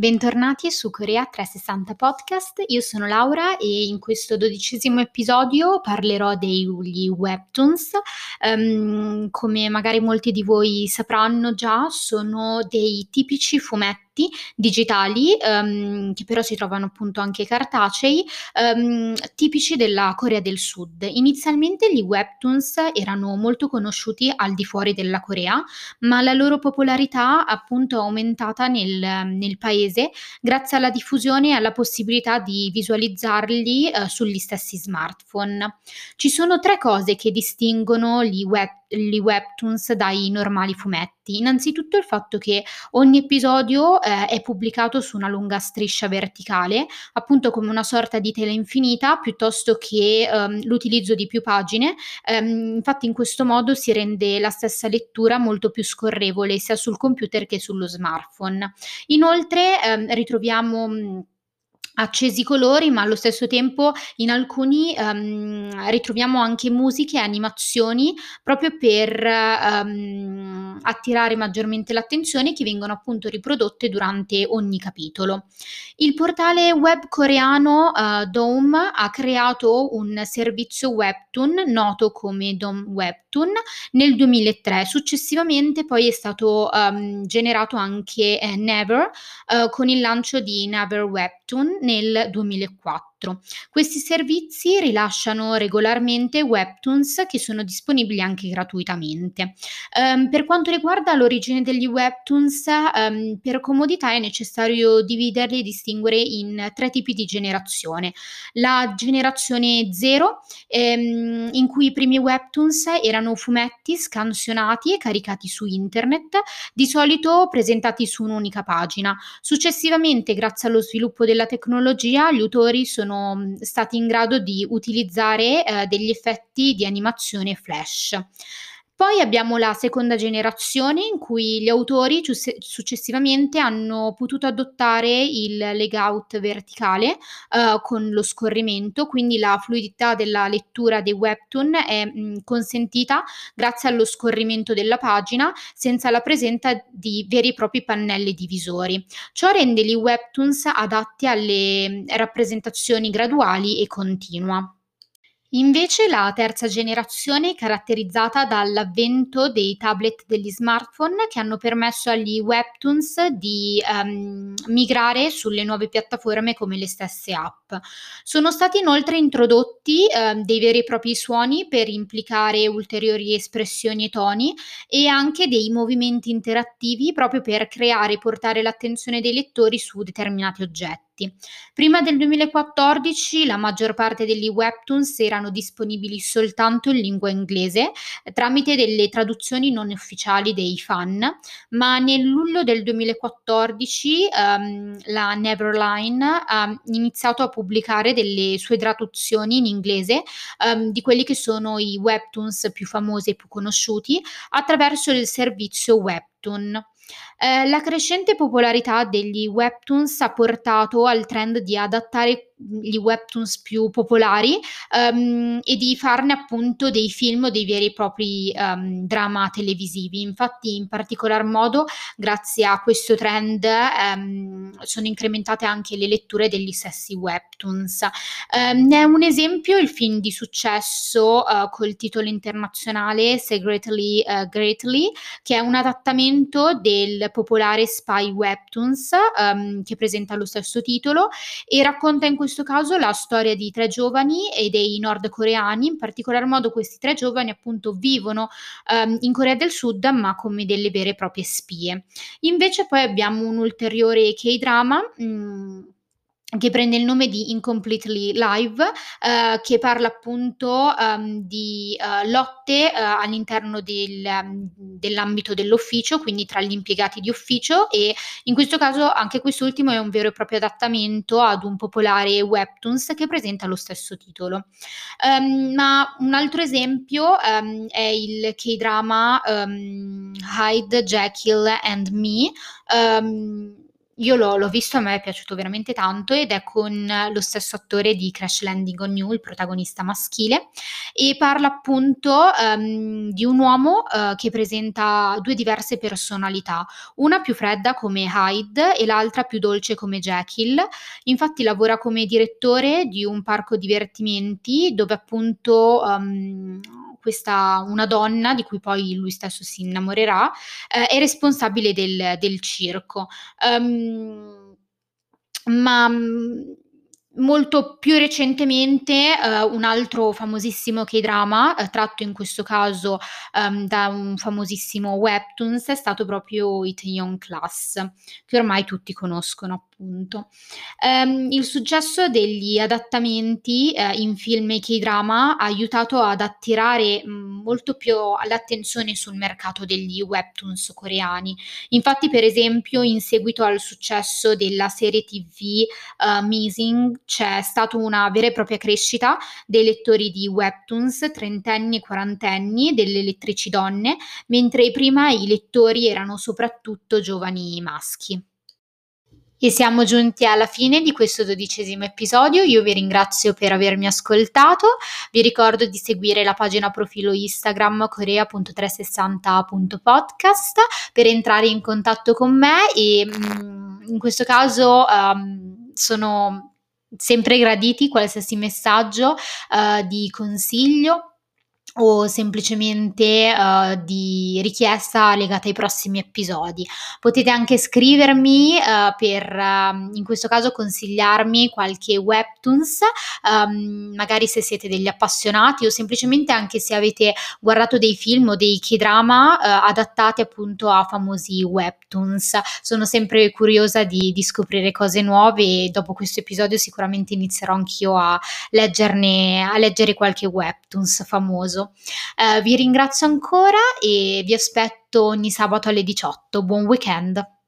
Bentornati su Corea 360 Podcast, io sono Laura e in questo dodicesimo episodio parlerò degli webtoons. Um, come magari molti di voi sapranno già, sono dei tipici fumetti digitali, um, che però si trovano appunto anche cartacei, um, tipici della Corea del Sud. Inizialmente gli webtoons erano molto conosciuti al di fuori della Corea, ma la loro popolarità appunto è aumentata nel, nel paese grazie alla diffusione e alla possibilità di visualizzarli uh, sugli stessi smartphone. Ci sono tre cose che distinguono gli web gli webtoons dai normali fumetti. Innanzitutto il fatto che ogni episodio eh, è pubblicato su una lunga striscia verticale, appunto come una sorta di tela infinita, piuttosto che ehm, l'utilizzo di più pagine. Ehm, infatti in questo modo si rende la stessa lettura molto più scorrevole sia sul computer che sullo smartphone. Inoltre ehm, ritroviamo accesi colori, ma allo stesso tempo in alcuni um, ritroviamo anche musiche e animazioni proprio per um, attirare maggiormente l'attenzione che vengono appunto riprodotte durante ogni capitolo. Il portale web coreano uh, Dome ha creato un servizio webtoon noto come Dome Webtoon nel 2003. Successivamente poi è stato um, generato anche eh, Never uh, con il lancio di Never Webtoon nel 2004. Questi servizi rilasciano regolarmente webtoons che sono disponibili anche gratuitamente. Um, per quanto riguarda l'origine degli webtoons, um, per comodità è necessario dividerli e distinguere in tre tipi di generazione. La generazione 0, ehm, in cui i primi webtoons erano fumetti scansionati e caricati su internet, di solito presentati su un'unica pagina. Successivamente, grazie allo sviluppo della tecnologia, gli autori sono mm, stati in grado di utilizzare eh, degli effetti di animazione flash. Poi abbiamo la seconda generazione in cui gli autori successivamente hanno potuto adottare il layout verticale uh, con lo scorrimento, quindi la fluidità della lettura dei webtoon è mh, consentita grazie allo scorrimento della pagina senza la presenza di veri e propri pannelli divisori. Ciò rende gli webtoons adatti alle rappresentazioni graduali e continua. Invece la terza generazione è caratterizzata dall'avvento dei tablet degli smartphone che hanno permesso agli webtoons di um, migrare sulle nuove piattaforme come le stesse app. Sono stati inoltre introdotti uh, dei veri e propri suoni per implicare ulteriori espressioni e toni e anche dei movimenti interattivi proprio per creare e portare l'attenzione dei lettori su determinati oggetti. Prima del 2014 la maggior parte degli webtoons erano disponibili soltanto in lingua inglese tramite delle traduzioni non ufficiali dei fan, ma nel luglio del 2014 um, ehm, la Neverline ha iniziato a pubblicare delle sue traduzioni in inglese um, di quelli che sono i webtoons più famosi e più conosciuti attraverso il servizio Webtoon. Eh, la crescente popolarità degli webtoons ha portato al trend di adattare gli webtoons più popolari um, e di farne appunto dei film o dei veri e propri um, drama televisivi. Infatti, in particolar modo, grazie a questo trend, um, sono incrementate anche le letture degli stessi webtoons. ne è un esempio il film di successo uh, col titolo internazionale Secretly uh, Greatly, che è un adattamento del popolare Spy Webtoons um, che presenta lo stesso titolo e racconta in questo caso la storia di tre giovani e dei nordcoreani, in particolar modo questi tre giovani appunto vivono um, in Corea del Sud ma come delle vere e proprie spie. Invece poi abbiamo un ulteriore K-drama mh, mm, che prende il nome di Incompletely Live, eh, che parla appunto um, di uh, lotte uh, all'interno del, um, dell'ambito dell'ufficio, quindi tra gli impiegati di ufficio e in questo caso anche quest'ultimo è un vero e proprio adattamento ad un popolare webtoons che presenta lo stesso titolo. Um, ma un altro esempio è il K-drama Hyde, Jekyll and Me, io l'ho l'ho visto, a me è piaciuto veramente tanto ed è con lo stesso attore di Crash Landing on You, il protagonista maschile, e parla appunto, ehm, di un uomo, uhm, che presenta 2 diverse personalità, una più fredda come Hyde e l'altra più dolce come Jekyll. Infatti lavora come direttore di un parco divertimenti dove appunto, uhm, questa una donna di cui poi lui stesso si innamorerà, ehm, è responsabile del del circo. Uhm, ma, mhmm, molto più recentemente, uhm, un altro famosissimo K-drama, uhm, tratto in questo caso, uhm, da un famosissimo webtoons, è stato proprio Itaewon Class, che ormai tutti conoscono appunto. Ehm, il successo degli adattamenti, ehm, in film e K-drama ha aiutato ad attirare, mhmm, molto più l'attenzione sul mercato degli webtoons coreani. Infatti, per esempio, in seguito al successo della serie TV, uhm, Missing, c'è stato una vera e propria crescita dei lettori di webtoons, trentenni e quarantenni, delle lettrici donne, mentre prima i lettori erano soprattutto giovani maschi. E siamo giunti alla fine di questo dodicesimo episodio. Io vi ringrazio per avermi ascoltato. Vi ricordo di seguire la pagina profilo Instagram corea.360.podcast per entrare in contatto con me e mm, in questo caso um, sono sempre graditi qualsiasi messaggio uh, di consiglio o semplicemente uh, di richiesta legata ai prossimi episodi. Potete anche scrivermi uh, per uh, in questo caso consigliarmi qualche webtoons, um, magari se siete degli appassionati o semplicemente anche se avete guardato dei film o dei K-drama adattati appunto a famosi webtoons. Sono sempre curiosa di, di scoprire cose nuove e dopo questo episodio sicuramente inizierò anch'io a leggerne a leggere qualche webtoons famoso. Eh, vi ringrazio ancora e vi aspetto ogni sabato alle 18. Buon weekend!